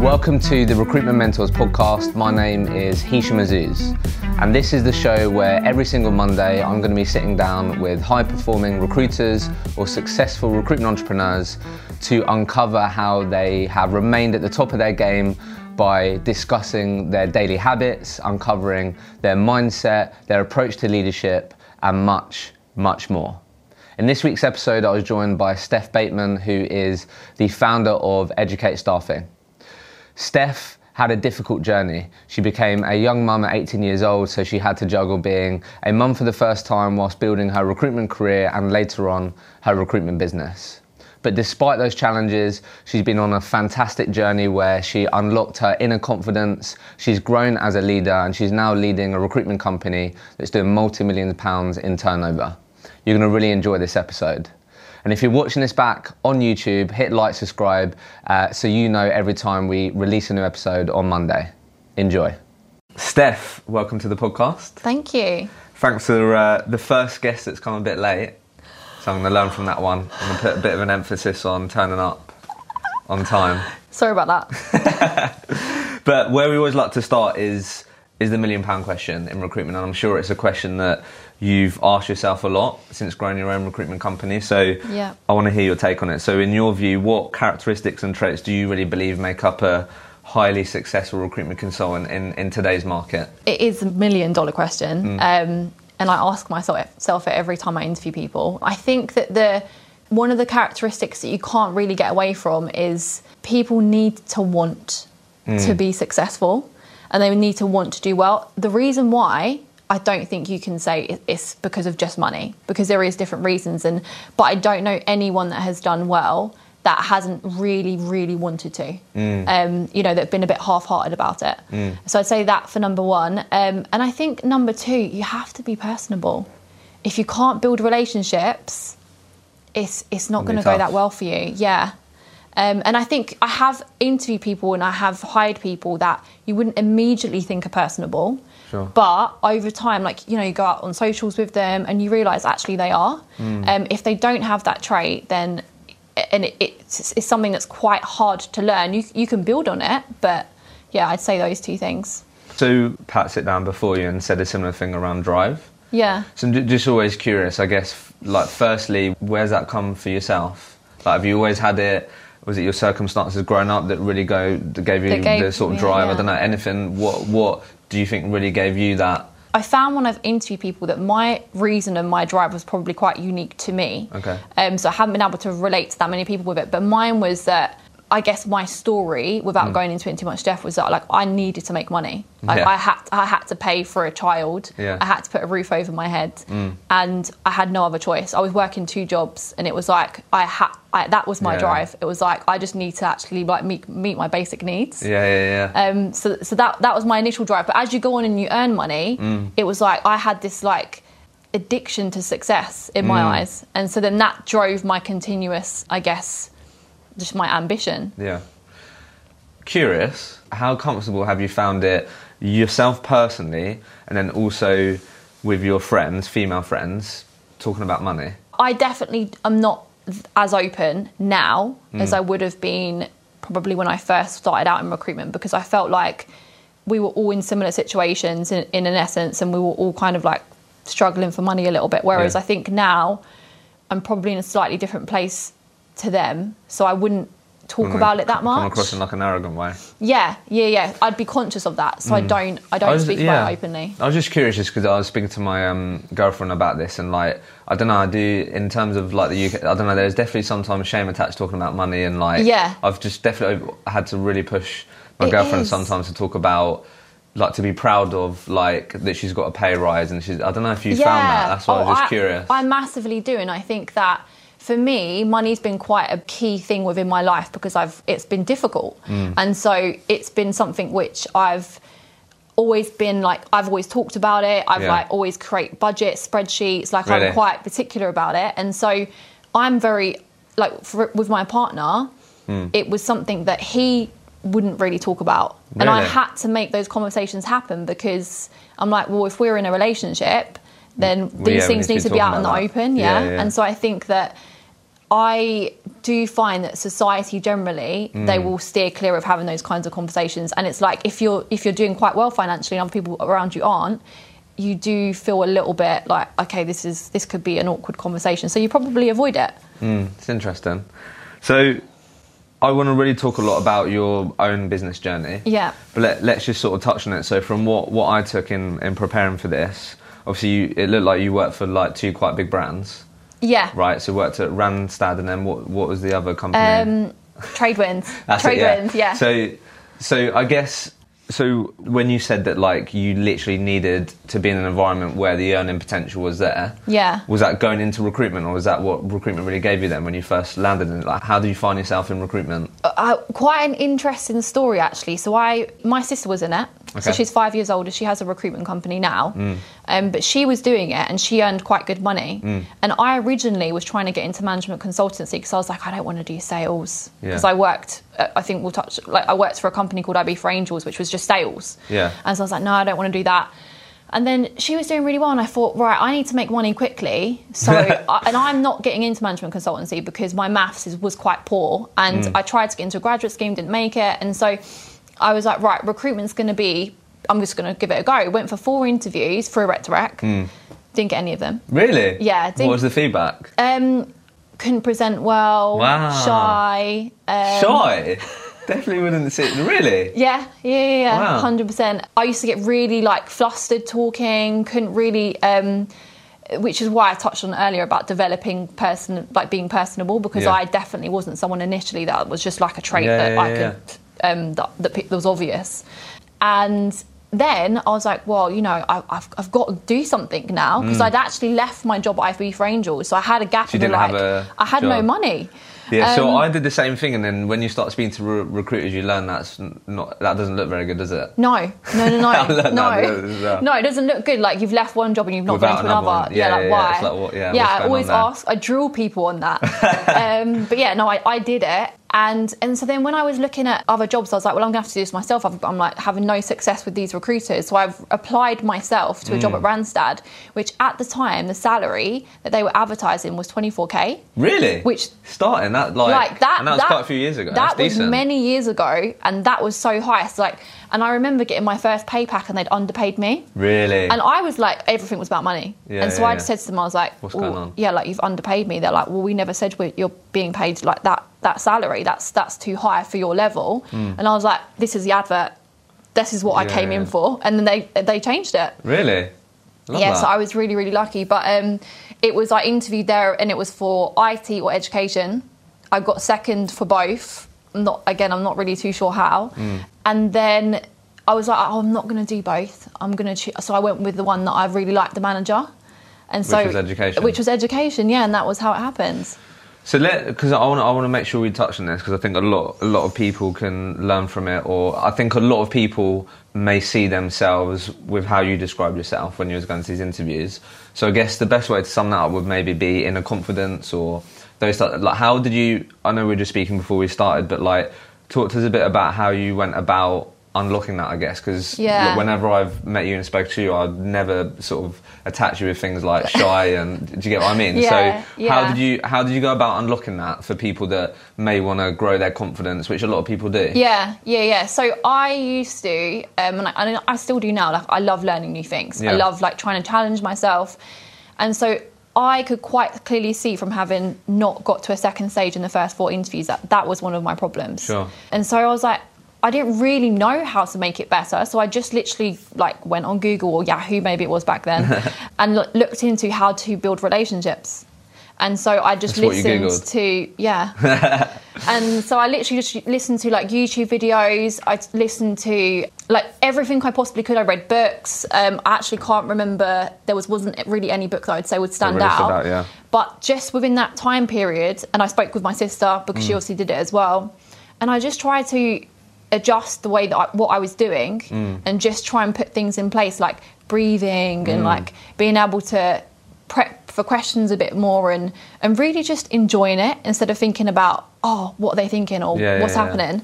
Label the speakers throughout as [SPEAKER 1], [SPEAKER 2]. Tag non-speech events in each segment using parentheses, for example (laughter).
[SPEAKER 1] Welcome to the Recruitment Mentors podcast. My name is Hishem Azzouz, and this is the show where every single Monday I'm going to be sitting down with high performing recruiters or successful recruitment entrepreneurs to uncover how they have remained at the top of their game by discussing their daily habits, uncovering their mindset, their approach to leadership, and much, much more. In this week's episode, I was joined by Steph Bateman, who is the founder of Educate Staffing. Steph had a difficult journey. She became a young mum at 18 years old, so she had to juggle being a mum for the first time whilst building her recruitment career and later on her recruitment business. But despite those challenges, she's been on a fantastic journey where she unlocked her inner confidence, she's grown as a leader, and she's now leading a recruitment company that's doing multi millions of pounds in turnover. You're going to really enjoy this episode. And if you're watching this back on YouTube, hit like, subscribe, uh, so you know every time we release a new episode on Monday. Enjoy. Steph, welcome to the podcast.
[SPEAKER 2] Thank you.
[SPEAKER 1] Thanks for uh, the first guest that's come a bit late. So I'm going to learn from that one. I'm going to put a bit of an emphasis on turning up on time. (laughs)
[SPEAKER 2] Sorry about that. (laughs)
[SPEAKER 1] but where we always like to start is is the million pound question in recruitment, and I'm sure it's a question that you've asked yourself a lot since growing your own recruitment company. So
[SPEAKER 2] yeah.
[SPEAKER 1] I want to hear your take on it. So in your view, what characteristics and traits do you really believe make up a highly successful recruitment consultant in, in today's market?
[SPEAKER 2] It is a million dollar question. Mm. Um, and I ask myself it every time I interview people. I think that the one of the characteristics that you can't really get away from is people need to want mm. to be successful and they need to want to do well. The reason why I don't think you can say it's because of just money because there is different reasons and but I don't know anyone that has done well that hasn't really really wanted to mm. um, you know that've been a bit half-hearted about it mm. so I'd say that for number one um, and I think number two you have to be personable if you can't build relationships it's it's not going to go that well for you yeah um, and I think I have interviewed people and I have hired people that you wouldn't immediately think are personable. Sure. But over time, like, you know, you go out on socials with them and you realise actually they are. Mm. Um, if they don't have that trait, then, and it, it's, it's, something that's quite hard to learn, you, you can build on it. But yeah, I'd say those two things.
[SPEAKER 1] So Pat sit down before you and said a similar thing around drive.
[SPEAKER 2] Yeah.
[SPEAKER 1] So I'm just always curious, I guess, like, firstly, where's that come for yourself? Like, have you always had it? was it your circumstances growing up that really go that gave you gave the sort of drive? Yeah. I don't know anything. What what do you think really gave you that?
[SPEAKER 2] I found when I've interviewed people that my reason and my drive was probably quite unique to me.
[SPEAKER 1] Okay.
[SPEAKER 2] Um, so I haven't been able to relate to that many people with it, but mine was that I guess my story, without mm. going into it too much depth, was that like I needed to make money. Like yeah. I had I had to pay for a child.
[SPEAKER 1] Yeah.
[SPEAKER 2] I had to put a roof over my head, mm. and I had no other choice. I was working two jobs, and it was like I had that was my yeah. drive. It was like I just need to actually like meet meet my basic needs.
[SPEAKER 1] Yeah, yeah,
[SPEAKER 2] yeah. Um, so so that that was my initial drive. But as you go on and you earn money, mm. it was like I had this like addiction to success in my mm. eyes, and so then that drove my continuous, I guess just my ambition.
[SPEAKER 1] Yeah. Curious, how comfortable have you found it yourself personally, and then also with your friends, female friends, talking about money?
[SPEAKER 2] I definitely am not as open now mm. as I would have been probably when I first started out in recruitment because I felt like we were all in similar situations in, in an essence and we were all kind of like struggling for money a little bit. Whereas yeah. I think now I'm probably in a slightly different place to them, so I wouldn't talk mm, about it that much.
[SPEAKER 1] Come across in like an arrogant way.
[SPEAKER 2] Yeah, yeah, yeah. I'd be conscious of that, so mm. I don't, I don't I was, speak yeah. about it openly.
[SPEAKER 1] I was just curious, just because I was speaking to my um, girlfriend about this, and like, I don't know, I do in terms of like the UK. I don't know. There's definitely sometimes shame attached talking about money, and like,
[SPEAKER 2] yeah,
[SPEAKER 1] I've just definitely had to really push my it girlfriend is. sometimes to talk about like to be proud of like that she's got a pay rise and she's I don't know if you yeah. found that that's why oh, I was just
[SPEAKER 2] I,
[SPEAKER 1] curious
[SPEAKER 2] I massively do and I think that for me, money's been quite a key thing within my life because I've it's been difficult, mm. and so it's been something which I've always been like I've always talked about it. I've yeah. like always create budget spreadsheets. Like really? I'm quite particular about it, and so I'm very like for, with my partner. Mm. It was something that he wouldn't really talk about, really? and I had to make those conversations happen because I'm like, well, if we're in a relationship then these
[SPEAKER 1] yeah,
[SPEAKER 2] things
[SPEAKER 1] need
[SPEAKER 2] need
[SPEAKER 1] to
[SPEAKER 2] to be out in the
[SPEAKER 1] that.
[SPEAKER 2] open.
[SPEAKER 1] Yeah,
[SPEAKER 2] Yeah?
[SPEAKER 1] yeah, yeah.
[SPEAKER 2] And so I think that I do find that society generally they
[SPEAKER 1] Mm.
[SPEAKER 2] will steer clear of having those kinds of conversations. And it's like if you're if you're doing quite well financially and other people around you aren't, you do feel a little bit like okay, this is this could be an awkward conversation. So you probably avoid it.
[SPEAKER 1] Mm, it's interesting. So, I want to really talk a lot about your own business journey.
[SPEAKER 2] Yeah.
[SPEAKER 1] But let, let's just sort of touch on it. So, from what, what I took in, in preparing for this, obviously, you, it looked like you worked for like two quite big brands,
[SPEAKER 2] Yeah.
[SPEAKER 1] right? So, worked at Randstad, and then what, what was the other company?
[SPEAKER 2] Um, Tradewinds. (laughs)
[SPEAKER 1] That's
[SPEAKER 2] trade
[SPEAKER 1] it, yeah.
[SPEAKER 2] Yeah.
[SPEAKER 1] So, so I guess so when you said that like you literally needed to be in an environment where the earning potential was there.
[SPEAKER 2] Yeah.
[SPEAKER 1] Was that going into recruitment, or was that what recruitment really gave you then when you first landed in? Like, how did you find yourself in recruitment?
[SPEAKER 2] uh, quite an interesting story actually. So I, my sister was in it. So
[SPEAKER 1] Okay. Mm.
[SPEAKER 2] she's five years older. She has a recruitment company now, um, but she was doing it and she earned quite good money.
[SPEAKER 1] Mm.
[SPEAKER 2] And I originally was trying to get into management consultancy because I was like, I don't want to do sales
[SPEAKER 1] Yeah.
[SPEAKER 2] because I worked. Uh, I think we'll touch. Like I worked for a company called IB for Angels, which was just sales.
[SPEAKER 1] Yeah.
[SPEAKER 2] And so I was like, no, I don't want to do that. And then she was doing really well, and I thought, right, I need to make money quickly. So, (laughs) I, and I'm not getting into management consultancy because my maths is, was quite poor, and
[SPEAKER 1] Mm.
[SPEAKER 2] I tried to get into a graduate scheme, didn't make it, and so I was like, right, recruitment's going to be. I'm just going to give it a go. Went for four interviews for a rec to rec. Didn't get any of them.
[SPEAKER 1] Really?
[SPEAKER 2] Yeah,
[SPEAKER 1] What was the feedback?
[SPEAKER 2] Um, couldn't present well.
[SPEAKER 1] Wow.
[SPEAKER 2] Shy. Um,
[SPEAKER 1] Shy. Definitely wouldn't sit. Really?
[SPEAKER 2] Yeah, yeah, yeah, yeah,
[SPEAKER 1] Wow.
[SPEAKER 2] hundred percent. I used to get really like flustered talking, couldn't really, um, which is why I touched on earlier about developing person, like being personable, because
[SPEAKER 1] Yeah.
[SPEAKER 2] I definitely wasn't someone initially that was just like a trait
[SPEAKER 1] Yeah,
[SPEAKER 2] that
[SPEAKER 1] yeah,
[SPEAKER 2] I could, um, that, that that was obvious, and. Then I was like, well, you know, I, I've, I've got to do something now because I'd actually left my job at IFB for Angels, so I had a gap
[SPEAKER 1] Mm. So
[SPEAKER 2] in the like.
[SPEAKER 1] have a
[SPEAKER 2] I had no money.
[SPEAKER 1] Yeah. so
[SPEAKER 2] Um,
[SPEAKER 1] I did the same thing, and then when you start speaking to re- recruiters, you learn that's not that doesn't look very good, does it?
[SPEAKER 2] No, no, no, no, (laughs) no. No, it doesn't look good. Like you've left one job and you've not
[SPEAKER 1] Without
[SPEAKER 2] gone into
[SPEAKER 1] another
[SPEAKER 2] another.
[SPEAKER 1] one. Yeah,
[SPEAKER 2] like
[SPEAKER 1] yeah, yeah.
[SPEAKER 2] why?
[SPEAKER 1] It's like, what- yeah,
[SPEAKER 2] yeah. I always ask. I drill people on that. (laughs) um, but yeah, no, I, I did it, and and so then when I was looking at other jobs, I was like, well, I'm gonna have to do this myself. I've, I'm like having no success with these recruiters, so I've applied myself to a
[SPEAKER 1] Mm.
[SPEAKER 2] job at Randstad, which at the time the salary that they were advertising was 24k.
[SPEAKER 1] Really?
[SPEAKER 2] Which-
[SPEAKER 1] starting that like,
[SPEAKER 2] like that.
[SPEAKER 1] and that was
[SPEAKER 2] that-
[SPEAKER 1] quite a few years ago.
[SPEAKER 2] That
[SPEAKER 1] That's
[SPEAKER 2] was
[SPEAKER 1] decent.
[SPEAKER 2] many years ago, and that was so high. It's like, and I remember getting my first pay pack, and they'd underpaid me.
[SPEAKER 1] Really?
[SPEAKER 2] And I was like, everything was about money.
[SPEAKER 1] Yeah,
[SPEAKER 2] and so
[SPEAKER 1] yeah,
[SPEAKER 2] I
[SPEAKER 1] yeah.
[SPEAKER 2] just said to them, I was like,
[SPEAKER 1] What's going on?
[SPEAKER 2] Yeah, like you've underpaid me. They're like, well, we never said you're being paid like that. That salary, that's that's too high for your level. And I was like, this is the advert. This is what I. Came
[SPEAKER 1] yeah.
[SPEAKER 2] in for. And then they they changed it.
[SPEAKER 1] really? Love
[SPEAKER 2] yeah,
[SPEAKER 1] that.
[SPEAKER 2] so I was really really lucky. But um, it was I interviewed there, and it was for IT or education. I got second for both. Not again, I'm not really too sure how.
[SPEAKER 1] Hmm.
[SPEAKER 2] And then I was like, oh, I'm not going to do both. I'm going to. So I went with the one that I really liked, the manager. And so, which
[SPEAKER 1] was education.
[SPEAKER 2] Which was education, yeah, and that was how it happens.
[SPEAKER 1] So let because I want I want to make sure we touch on this because I think a lot a lot of people can learn from it, or I think a lot of people may see themselves with how you describe yourself when you was going to these interviews. So I guess the best way to sum that up would maybe be inner confidence or those stuff. Like how did you? I know we were just speaking before we started, but like talk to us a bit about how you went about unlocking that. I guess because
[SPEAKER 2] Yeah.
[SPEAKER 1] whenever I've met you and spoke to you, I'd never sort of attach you with things like (laughs) shy and do you get what I mean?
[SPEAKER 2] Yeah,
[SPEAKER 1] so how did you how did you go about unlocking that for people that may want to grow their confidence, which a lot of people do?
[SPEAKER 2] Yeah, yeah, yeah. So I used to, um, and I, and I still do now. Like I love learning new things.
[SPEAKER 1] Yeah.
[SPEAKER 2] I love like trying to challenge myself, and so I could quite clearly see from having not got to a second stage in the first four interviews that that was one of my problems.
[SPEAKER 1] Sure.
[SPEAKER 2] And so I was like. I didn't really know how to make it better, so I just literally like went on Google or Yahoo, maybe it was back then, (laughs) and loo- looked into how to build relationships. And so I just
[SPEAKER 1] That's
[SPEAKER 2] listened to yeah, (laughs) and so I literally just listened to like YouTube videos. I listened to like everything I possibly could. I read books. Um, I actually can't remember. There was wasn't really any book that I'd say would stand
[SPEAKER 1] really
[SPEAKER 2] out.
[SPEAKER 1] yeah.
[SPEAKER 2] But just within that time period, and I spoke with my sister because
[SPEAKER 1] Mm.
[SPEAKER 2] she obviously did it as well, and I just tried to adjust the way that I, what I was doing
[SPEAKER 1] Mm.
[SPEAKER 2] and just try and put things in place like breathing and
[SPEAKER 1] Mm.
[SPEAKER 2] like being able to prep for questions a bit more and and really just enjoying it instead of thinking about oh what are they thinking or
[SPEAKER 1] Yeah, yeah,
[SPEAKER 2] what's
[SPEAKER 1] yeah.
[SPEAKER 2] happening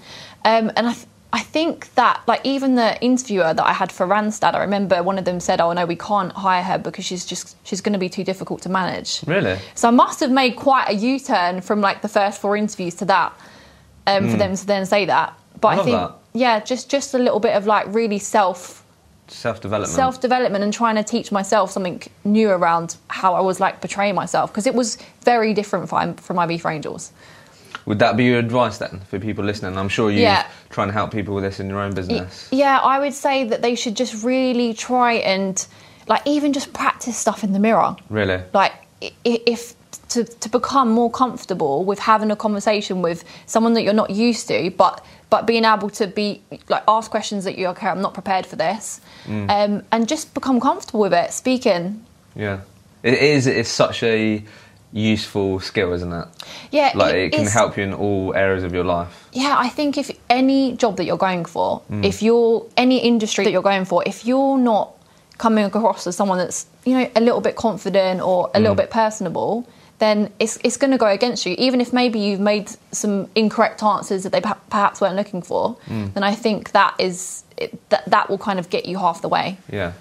[SPEAKER 2] um, and I th- I think that like even the interviewer that I had for Randstad, I remember one of them said, "Oh no, we can't hire her because she's just she's going to be too difficult to manage."
[SPEAKER 1] Really?
[SPEAKER 2] So I must have made quite a U-turn from like the first four interviews to that, um, for them to then say that. But
[SPEAKER 1] Hmm. I
[SPEAKER 2] I, think
[SPEAKER 1] that.
[SPEAKER 2] yeah, just just a little bit of like really self
[SPEAKER 1] Self development.
[SPEAKER 2] self development and trying to teach myself something new around how I was like portraying myself because it was very different from from IB for Angels.
[SPEAKER 1] Would that be your advice then for people listening? I'm sure you're
[SPEAKER 2] Yeah.
[SPEAKER 1] trying to help people with this in your own business.
[SPEAKER 2] Yeah, I would say that they should just really try and like even just practice stuff in the mirror.
[SPEAKER 1] Really?
[SPEAKER 2] Like if to, to become more comfortable with having a conversation with someone that you're not used to, but but being able to be like ask questions that you okay, I'm not prepared for this,
[SPEAKER 1] Mm.
[SPEAKER 2] um, and just become comfortable with it. Speaking,
[SPEAKER 1] Yeah. It is. It's such a useful skill, isn't it?
[SPEAKER 2] yeah,
[SPEAKER 1] Like it can help you in all areas of your life.
[SPEAKER 2] Yeah, I think if any job that you're going for,
[SPEAKER 1] Mm.
[SPEAKER 2] if you're any industry that you're going for, if you're not coming across as someone that's you know a little bit confident or a little
[SPEAKER 1] Mm.
[SPEAKER 2] bit personable, then it's it's going to go against you. Even if maybe you've made some incorrect answers that they per- perhaps weren't looking for,
[SPEAKER 1] Mm.
[SPEAKER 2] then I think that is it, that that will kind of get you half the way.
[SPEAKER 1] Yeah.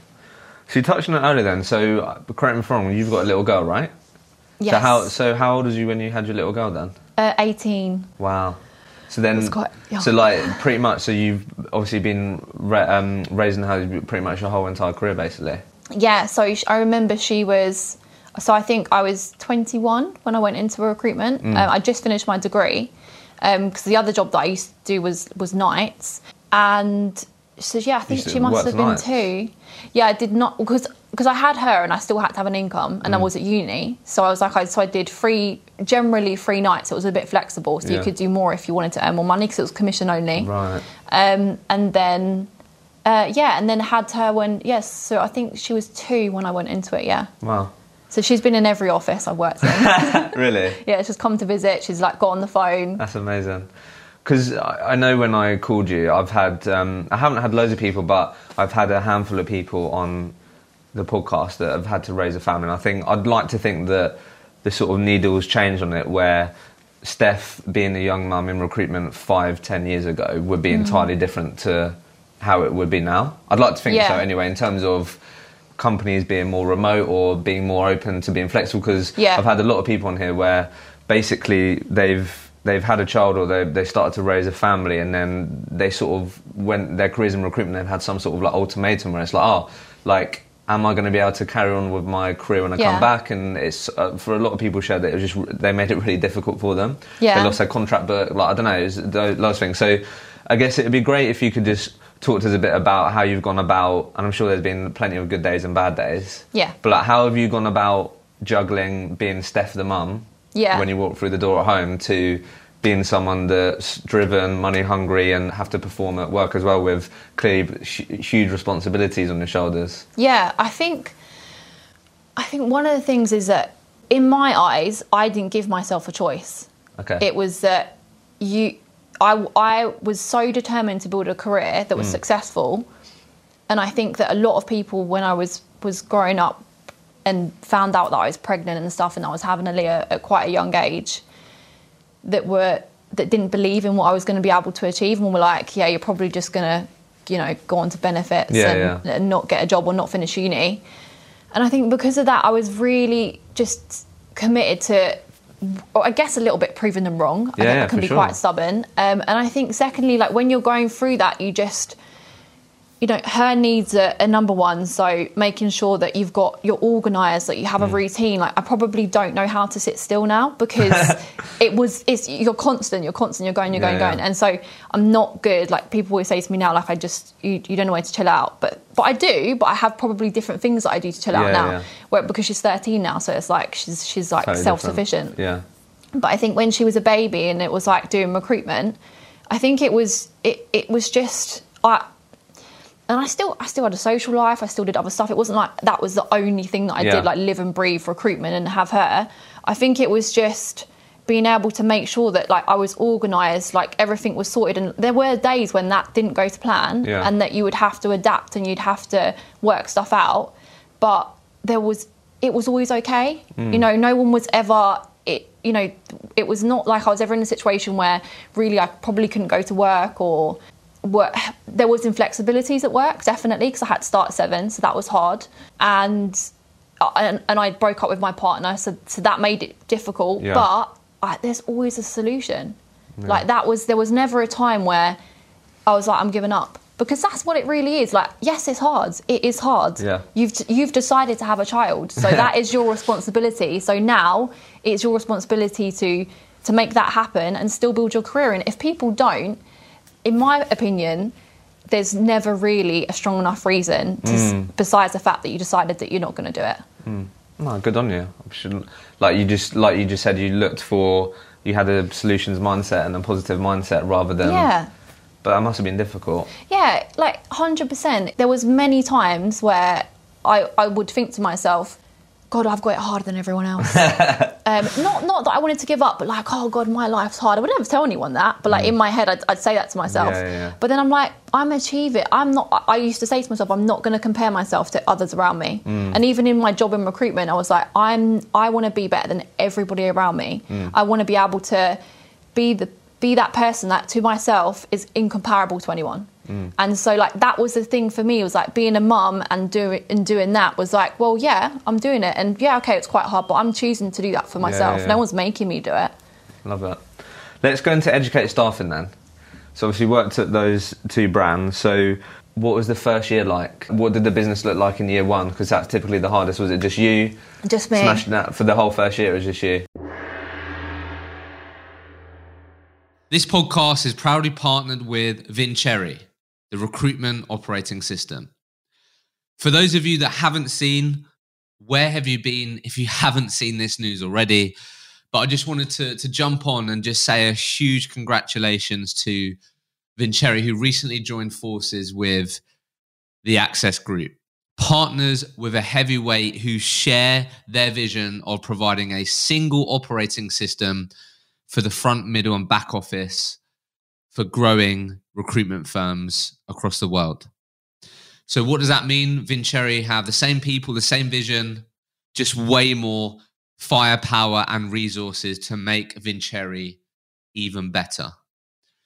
[SPEAKER 1] So you touched on it earlier then. So uh, correct me if I'm wrong. You've got a little girl, right?
[SPEAKER 2] Yes.
[SPEAKER 1] So how so how old was you when you had your little girl then?
[SPEAKER 2] uh, 18.
[SPEAKER 1] Wow. So then,
[SPEAKER 2] quite
[SPEAKER 1] so like pretty much. So you've obviously been um, raising her pretty much your whole entire career, basically.
[SPEAKER 2] Yeah, so I remember she was. So I think I was 21 when I went into recruitment.
[SPEAKER 1] Mm.
[SPEAKER 2] Um, I just finished my degree because the other job that I used to do was was nights, and so yeah, I think she must have been
[SPEAKER 1] nights?
[SPEAKER 2] two. Yeah, I did not because because I had her and I still had to have an income, and I
[SPEAKER 1] Mm.
[SPEAKER 2] was at uni, so I was like, I so I did free generally free nights. It was a bit flexible, so
[SPEAKER 1] Yeah.
[SPEAKER 2] you could do more if you wanted to earn more money because it was commission only.
[SPEAKER 1] Right.
[SPEAKER 2] Um, and then, uh, yeah, and then had her when, yes, so I think she was two when I went into it, yeah.
[SPEAKER 1] Wow.
[SPEAKER 2] So she's been in every office I've worked in. (laughs)
[SPEAKER 1] really?
[SPEAKER 2] yeah, she's come to visit, she's like got on the phone.
[SPEAKER 1] That's amazing. Because I know when I called you, I've had um, I haven't had loads of people, but I've had a handful of people on the podcast that have had to raise a family. And I think I'd like to think that the sort of needles changed on it, where Steph, being a young mum in recruitment five, ten years ago, would
[SPEAKER 2] Mm.
[SPEAKER 1] be entirely different to how it would be now. I'd like to think
[SPEAKER 2] Yeah.
[SPEAKER 1] so anyway, in terms of companies being more remote or being more open to being flexible. Because
[SPEAKER 2] Yeah.
[SPEAKER 1] I've had a lot of people on here where basically they've they've had a child or they they started to raise a family and then they sort of went their careers in recruitment they've had some sort of like ultimatum where it's like oh like am I going to be able to carry on with my career when I
[SPEAKER 2] Yeah.
[SPEAKER 1] come back and it's uh, for a lot of people shared that it was just they made it really difficult for them
[SPEAKER 2] Yeah.
[SPEAKER 1] they lost their contract but like I don't know it's those, those things so I guess it'd be great if you could just talk to us a bit about how you've gone about and I'm sure there's been plenty of good days and bad days
[SPEAKER 2] Yeah.
[SPEAKER 1] but like how have you gone about juggling being Steph the mum
[SPEAKER 2] Yeah.
[SPEAKER 1] when you walk through the door at home to being someone that's driven, money hungry, and have to perform at work as well with clearly huge responsibilities on your shoulders.
[SPEAKER 2] Yeah, I think, I think one of the things is that in my eyes, I didn't give myself a choice.
[SPEAKER 1] Okay.
[SPEAKER 2] It was that you, I, I was so determined to build a career that was mm. successful, and I think that a lot of people, when I was was growing up and found out that I was pregnant and stuff, and I was having a Leah at quite a young age, that were that didn't believe in what I was going to be able to achieve, and were like, "Yeah, you're probably just going to, you know, go on to benefits
[SPEAKER 1] Yeah,
[SPEAKER 2] and,
[SPEAKER 1] yeah.
[SPEAKER 2] and not get a job or not finish uni." And I think because of that, I was really just committed to, I guess, a little bit proving them wrong. I
[SPEAKER 1] Yeah,
[SPEAKER 2] think
[SPEAKER 1] yeah,
[SPEAKER 2] I can be
[SPEAKER 1] sure.
[SPEAKER 2] quite stubborn. Um, and I think, secondly, like when you're going through that, you just, you know, her needs are, are number one. So making sure that you've got, you're organised, that you
[SPEAKER 1] Mm.
[SPEAKER 2] have a routine. Like I probably don't know how to sit still now because (laughs) it was, it's, you're constant, you're constant, you're going, you're
[SPEAKER 1] Yeah,
[SPEAKER 2] going,
[SPEAKER 1] yeah.
[SPEAKER 2] going. And so I'm not good. Like people always say to me now, like I just, you, you don't know where to chill out. But, but I do, but I have probably different things that I do to chill out now.
[SPEAKER 1] yeah.
[SPEAKER 2] Where, because she's 13 now. So it's like, she's, she's like
[SPEAKER 1] Totally
[SPEAKER 2] self-sufficient.
[SPEAKER 1] Yeah.
[SPEAKER 2] But I think when she was a baby and it was like doing recruitment, I think it was it, it was just I and I still I still had a social life, I still did other stuff. It wasn't like that was the only thing that I
[SPEAKER 1] Yeah.
[SPEAKER 2] did, like live and breathe recruitment and have her. I think it was just being able to make sure that like I was organised, like everything was sorted and there were days when that didn't go to plan
[SPEAKER 1] Yeah.
[SPEAKER 2] and that you would have to adapt and you'd have to work stuff out. But there was it was always okay.
[SPEAKER 1] Mm.
[SPEAKER 2] You know, no one was ever it you know, it was not like I was ever in a situation where really I probably couldn't go to work or there was inflexibilities at work, definitely, because I had to start at seven, so that was hard. And uh, and, and I broke up with my partner, so so that made it difficult.
[SPEAKER 1] Yeah.
[SPEAKER 2] But I, there's always a solution. Like that was there was never a time where I was like I'm giving up because that's what it really is. Like yes, it's hard. It is hard.
[SPEAKER 1] Yeah.
[SPEAKER 2] You've you've decided to have a child, so (laughs) that is your responsibility. So now it's your responsibility to to make that happen and still build your career. And if people don't, in my opinion, there's never really a strong enough reason to,
[SPEAKER 1] Mm.
[SPEAKER 2] besides the fact that you decided that you're not going to do it.
[SPEAKER 1] No, good on you. I shouldn't, like you just like you just said, you looked for you had a solutions mindset and a positive mindset rather than.
[SPEAKER 2] yeah.
[SPEAKER 1] But that must have been difficult.
[SPEAKER 2] Yeah, like hundred percent. There was many times where I, I would think to myself, God, I've got it harder than everyone else. (laughs) um, not not that I wanted to give up, but like, oh God, my life's hard. I would never tell anyone that, but like in my head, I'd, I'd say that to myself.
[SPEAKER 1] Mm. Yeah, yeah, yeah.
[SPEAKER 2] But then I'm like, I'm achieve it. I'm not. I- I used to say to myself, I'm not going to compare myself to others around me.
[SPEAKER 1] Mm.
[SPEAKER 2] And even in my job in recruitment, I was like, I'm. I want to be better than everybody around me.
[SPEAKER 1] Mm.
[SPEAKER 2] I want to be able to be the be that person that to myself is incomparable to anyone.
[SPEAKER 1] Mm.
[SPEAKER 2] And so like that was the thing for me was like being a mum and doing and doing that was like, well, yeah, I'm doing it, and yeah, okay, it's quite hard, but I'm choosing to do that for myself.
[SPEAKER 1] yeah.
[SPEAKER 2] No one's making me do it.
[SPEAKER 1] Love that. Let's go into educate staffing then. So obviously worked at those two brands. So what was the first year like? What did the business look like in year one? Because that's typically the hardest. Was it just you
[SPEAKER 2] Just me.
[SPEAKER 1] smashing that for the whole first year? It was just you.
[SPEAKER 3] This podcast is proudly partnered with Vincere, the recruitment operating system. For those of you that haven't seen, where have you been if you (laughs) haven't seen this news already? But I just wanted to, to jump on and just say a huge congratulations to Vincere, who recently joined forces with the Access Group. Partners with a heavyweight who share their vision of providing a single operating system for the front, middle, and back office for growing recruitment firms across the world. So, what does that mean? Vincere have the same people, the same vision, just way more firepower and resources to make Vincere even better.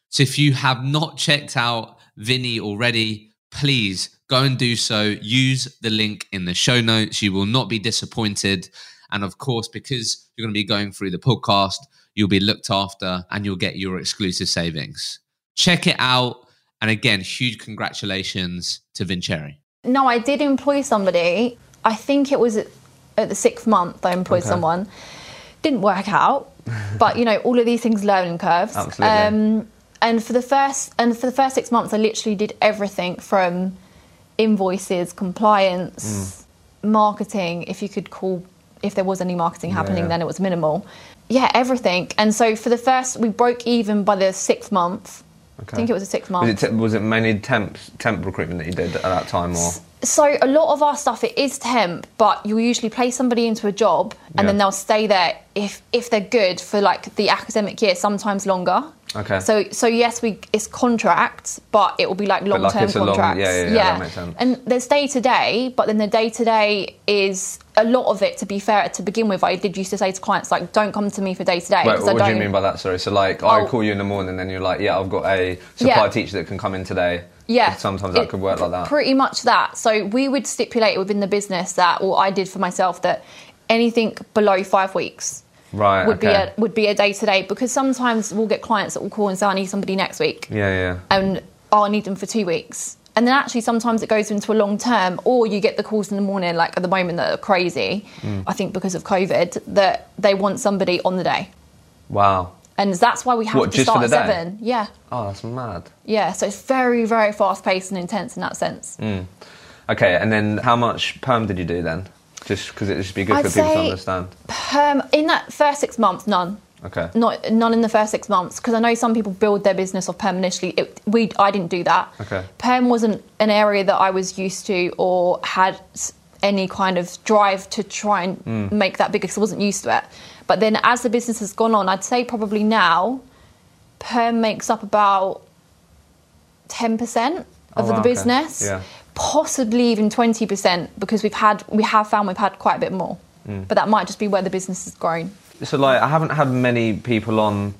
[SPEAKER 3] So, if you have not checked out Vinny already, please go and do so. Use the link in the show notes. You will not be disappointed. And of course, because you're going to be going through the podcast, you'll be looked after and you'll get your exclusive savings. Check it out. And again, huge congratulations to Vincere.
[SPEAKER 2] No, I did employ somebody. I think it was at, at the sixth month I employed
[SPEAKER 1] Okay.
[SPEAKER 2] someone. Didn't work out, but you know, all of these things learning curves.
[SPEAKER 1] Absolutely.
[SPEAKER 2] Um, and for the first and for the first six months, I literally did everything from invoices, compliance, marketing. If you could call, if there was any marketing happening,
[SPEAKER 1] Yeah.
[SPEAKER 2] then it was minimal. Yeah, everything. And so for the first, we broke even by the sixth month. I think it was a sixth month.
[SPEAKER 1] Was it, t- was it mainly temp temp recruitment that you did at that time, or
[SPEAKER 2] So a lot of our stuff it is temp, but you'll usually place somebody into a job and then they'll stay there if if they're good for like the academic year, sometimes longer.
[SPEAKER 1] Okay.
[SPEAKER 2] So so yes, we it's contracts, but it will be like long
[SPEAKER 1] like
[SPEAKER 2] term
[SPEAKER 1] it's a long-
[SPEAKER 2] contracts.
[SPEAKER 1] yeah, yeah, yeah, that sense.
[SPEAKER 2] And there's day to day, but then the day to day is a lot of it. To be fair, to begin with, I did used to say to clients like, "Don't come to me for day to day
[SPEAKER 1] what do
[SPEAKER 2] don't."
[SPEAKER 1] you mean by that? Sorry. So like, I
[SPEAKER 2] Oh.
[SPEAKER 1] call you in the morning, and then you're like, yeah, I've got a supply
[SPEAKER 2] Yeah.
[SPEAKER 1] teacher that can come in today.
[SPEAKER 2] Yeah.
[SPEAKER 1] Sometimes that
[SPEAKER 2] It-
[SPEAKER 1] could work like that.
[SPEAKER 2] Pretty much that. So we would stipulate within the business that, or I did for myself, that anything below five weeks
[SPEAKER 1] right.
[SPEAKER 2] would be a would be a day to day because sometimes we'll get clients that will call and say I need somebody next week
[SPEAKER 1] Yeah, yeah.
[SPEAKER 2] and oh, I need them for two weeks. And then actually sometimes it goes into a long term or you get the calls in the morning like at the moment that are crazy,
[SPEAKER 1] Mm.
[SPEAKER 2] I think because of COVID, that they want somebody on the day.
[SPEAKER 1] Wow.
[SPEAKER 2] And that's why we have
[SPEAKER 1] What,
[SPEAKER 2] to start at seven. Yeah.
[SPEAKER 1] Oh, that's mad.
[SPEAKER 2] Yeah. So it's very, very fast paced and intense in that sense.
[SPEAKER 1] Mm. Okay, and then how much perm did you do then? Just because it would just be good
[SPEAKER 2] I'd
[SPEAKER 1] for people to understand.
[SPEAKER 2] Perm, in that first six months, none.
[SPEAKER 1] Okay.
[SPEAKER 2] Not none in the first six months because I know some people build their business off perm initially. It, we I didn't do that.
[SPEAKER 1] Okay.
[SPEAKER 2] Perm wasn't an area that I was used to or had any kind of drive to try and
[SPEAKER 1] Mm.
[SPEAKER 2] make that bigger because I wasn't used to it. But then as the business has gone on, I'd say probably now, perm makes up about ten percent
[SPEAKER 1] Oh,
[SPEAKER 2] of
[SPEAKER 1] wow,
[SPEAKER 2] the
[SPEAKER 1] okay.
[SPEAKER 2] business.
[SPEAKER 1] Yeah.
[SPEAKER 2] Possibly even twenty percent because we've had we have found we've had quite a bit more.
[SPEAKER 1] Mm.
[SPEAKER 2] But that might just be where the business has grown.
[SPEAKER 1] So, like, I haven't had many people on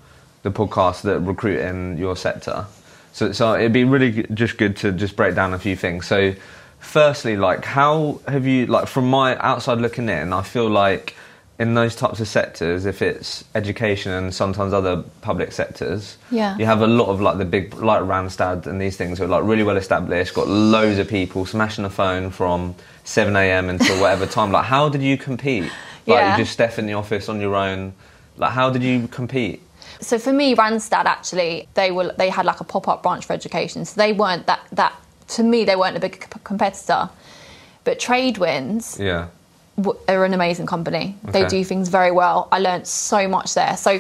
[SPEAKER 1] the podcast that recruit in your sector. So, so it'd be really just good to just break down a few things. So, firstly, like, how have you, like, from my outside looking in, I feel like in those types of sectors, if it's education and sometimes other public sectors,
[SPEAKER 2] Yeah.
[SPEAKER 1] you have a lot of like the big, like Randstad and these things who are like really well established, got loads of people smashing the phone from 7 a.m. until whatever (laughs) time. Like, how did you compete? Like,
[SPEAKER 2] Yeah.
[SPEAKER 1] you just step in the office on your own. Like, how did you compete?
[SPEAKER 2] So for me, Randstad actually they were they had like a pop up branch for education, so they weren't that that to me they weren't a big c- competitor. But Trade Tradewinds
[SPEAKER 1] Yeah.
[SPEAKER 2] Are an amazing company. They do things very well. I learned so much there. So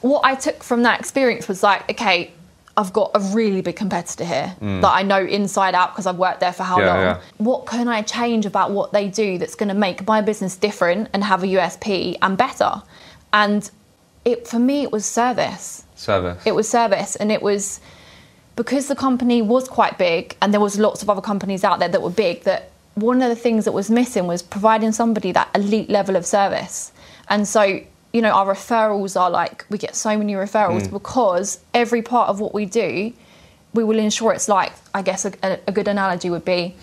[SPEAKER 2] what I took from that experience was like, okay, I've got a really big competitor here that I know inside out because I've worked there for how
[SPEAKER 1] Mm. Yeah,
[SPEAKER 2] long.
[SPEAKER 1] yeah.
[SPEAKER 2] What can I change about what they do that's going to make my business different and have a USP and better? And it for me, it was service
[SPEAKER 1] Service.
[SPEAKER 2] it was service and it was because the company was quite big and there was lots of other companies out there that were big that one of the things that was missing was providing somebody that elite level of service. And so you know our referrals are like we get so many referrals hmm. because every part of what we do we will ensure it's like i guess a, a, good analogy would be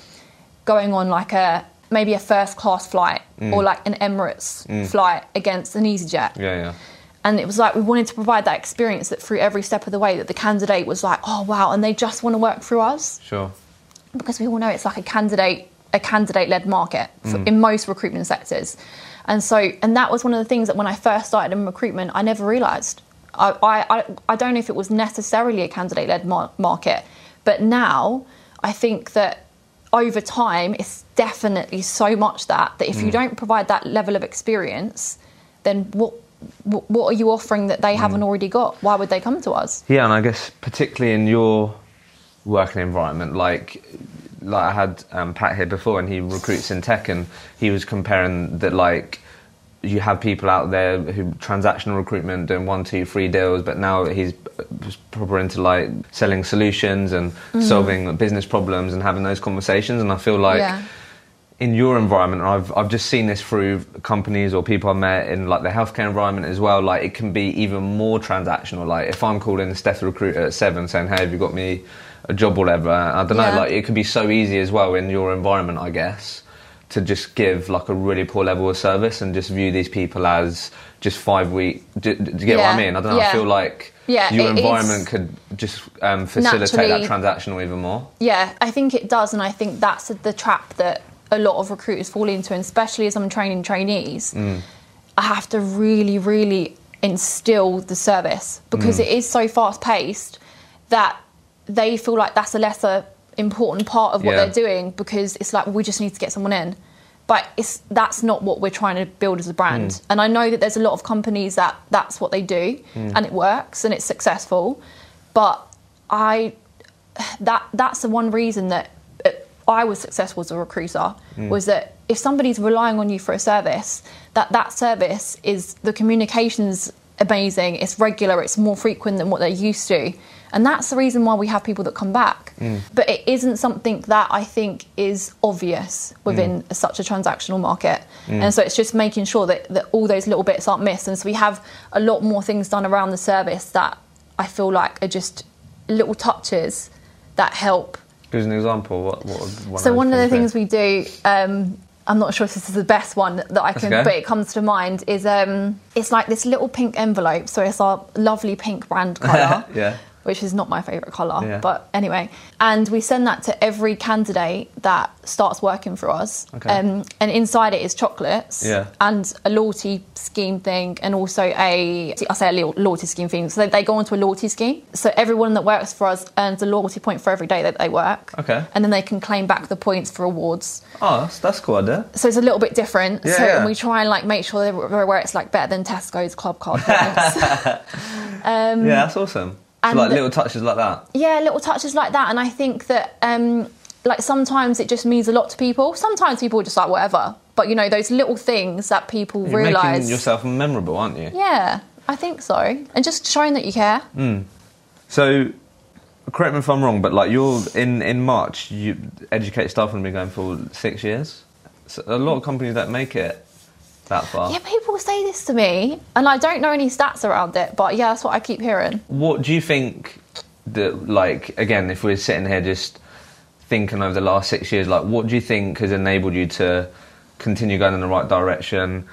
[SPEAKER 2] going on like a maybe a first class flight hmm. or like an emirates hmm. flight against an easyjet.
[SPEAKER 1] Yeah, yeah.
[SPEAKER 2] and it was like we wanted to provide that experience that through every step of the way that the candidate was like, oh wow, and they just want to work through us.
[SPEAKER 1] Sure.
[SPEAKER 2] because we all know it's like a candidate a candidate led market for, mm. in most recruitment sectors. And so and that was one of the things that when I first started in recruitment, I never realized. I, I, I, don't know if it was necessarily a candidate led mar- market, but now I think that over time it's definitely so much that that if you mm. don't provide that level of experience, then what what what are you offering that they haven't mm. already got? Why would they come to us?
[SPEAKER 1] Yeah, and I guess particularly in your working environment, like like I had um, Pat here before, and he recruits in tech, and he was comparing that like you have people out there who transactional recruitment doing one, two, three deals, but now he's proper into like selling solutions and
[SPEAKER 2] Mm-hmm.
[SPEAKER 1] solving business problems and having those conversations. And I feel like
[SPEAKER 2] Yeah.
[SPEAKER 1] in your environment, and I've I've just seen this through companies or people I've met in like the healthcare environment as well. Like it can be even more transactional. Like if I'm calling Steph the recruiter at seven saying, "Hey, have you got me a job, or whatever?" I don't know.
[SPEAKER 2] Yeah.
[SPEAKER 1] Like it could be so easy as well in your environment, I guess, to just give like a really poor level of service and just view these people as just five week. Do, do you get what I mean? I don't know. I feel like
[SPEAKER 2] Yeah,
[SPEAKER 1] your environment could just um, facilitate that transactional even more.
[SPEAKER 2] Yeah, I think it does, and I think that's the trap that a lot of recruiters fall into, and especially as I'm training trainees, I have to really, really instill the service because it is so fast paced that they feel like that's a lesser important part of what
[SPEAKER 1] Yeah.
[SPEAKER 2] they're doing because it's like well, we just need to get someone in. But it's that's not what we're trying to build as a brand. Hmm. And I know that there's a lot of companies that that's what they do hmm. and it works and it's successful. But I that that's the one reason that I was successful as a recruiter hmm. was that if somebody's relying on you for a service, that that service is the communications amazing, it's regular, it's more frequent than what they're used to. And that's the reason why we have people that come back. But it isn't something that I think is obvious within such a transactional market. And so it's just making sure that, that all those little bits aren't missed. And so we have a lot more things done around the service that I feel like are just little touches that help.
[SPEAKER 1] Give us an example. What? what one
[SPEAKER 2] So
[SPEAKER 1] those
[SPEAKER 2] one of the things we do, um, I'm not sure if this is the best one that I can,
[SPEAKER 1] okay.
[SPEAKER 2] but it comes to mind is um, it's like this little pink envelope. So it's our lovely pink brand (laughs) colour.
[SPEAKER 1] Yeah.
[SPEAKER 2] Which is not my favourite colour,
[SPEAKER 1] Yeah.
[SPEAKER 2] but anyway. And we send that to every candidate that starts working for us.
[SPEAKER 1] Okay.
[SPEAKER 2] Um, and inside it is chocolates
[SPEAKER 1] Yeah.
[SPEAKER 2] and a loyalty scheme thing, and also a I say a lo- loyalty scheme thing. So they, they go onto a loyalty scheme. So everyone that works for us earns a loyalty point for every day that they work.
[SPEAKER 1] Okay.
[SPEAKER 2] And then they can claim back the points for awards.
[SPEAKER 1] Oh, that's, that's cool idea.
[SPEAKER 2] So it's a little bit different.
[SPEAKER 1] Yeah,
[SPEAKER 2] so
[SPEAKER 1] yeah.
[SPEAKER 2] and we try and like make sure that we're where it's like better than Tesco's Club Card points. (laughs) (laughs)
[SPEAKER 1] yeah, that's awesome. So
[SPEAKER 2] Mm.
[SPEAKER 1] like little touches like that.
[SPEAKER 2] yeah, little touches like that. And I think that um, like sometimes it just means a lot to people. Sometimes people are just like whatever. But you know those little things that people
[SPEAKER 1] You're
[SPEAKER 2] realise.
[SPEAKER 1] making yourself memorable, aren't you?
[SPEAKER 2] Yeah, I think so. And just showing that you care.
[SPEAKER 1] So, correct me if I'm wrong, but like you're in in March, you Educate Staffing been going for six years. So a lot of companies that make it that far.
[SPEAKER 2] Yeah, people say this to me, and I don't know any stats around it, but yeah, that's what I keep hearing.
[SPEAKER 1] What do you think that like again, if we're sitting here just thinking over the last six years, like what do you think has enabled you to continue going in the right direction?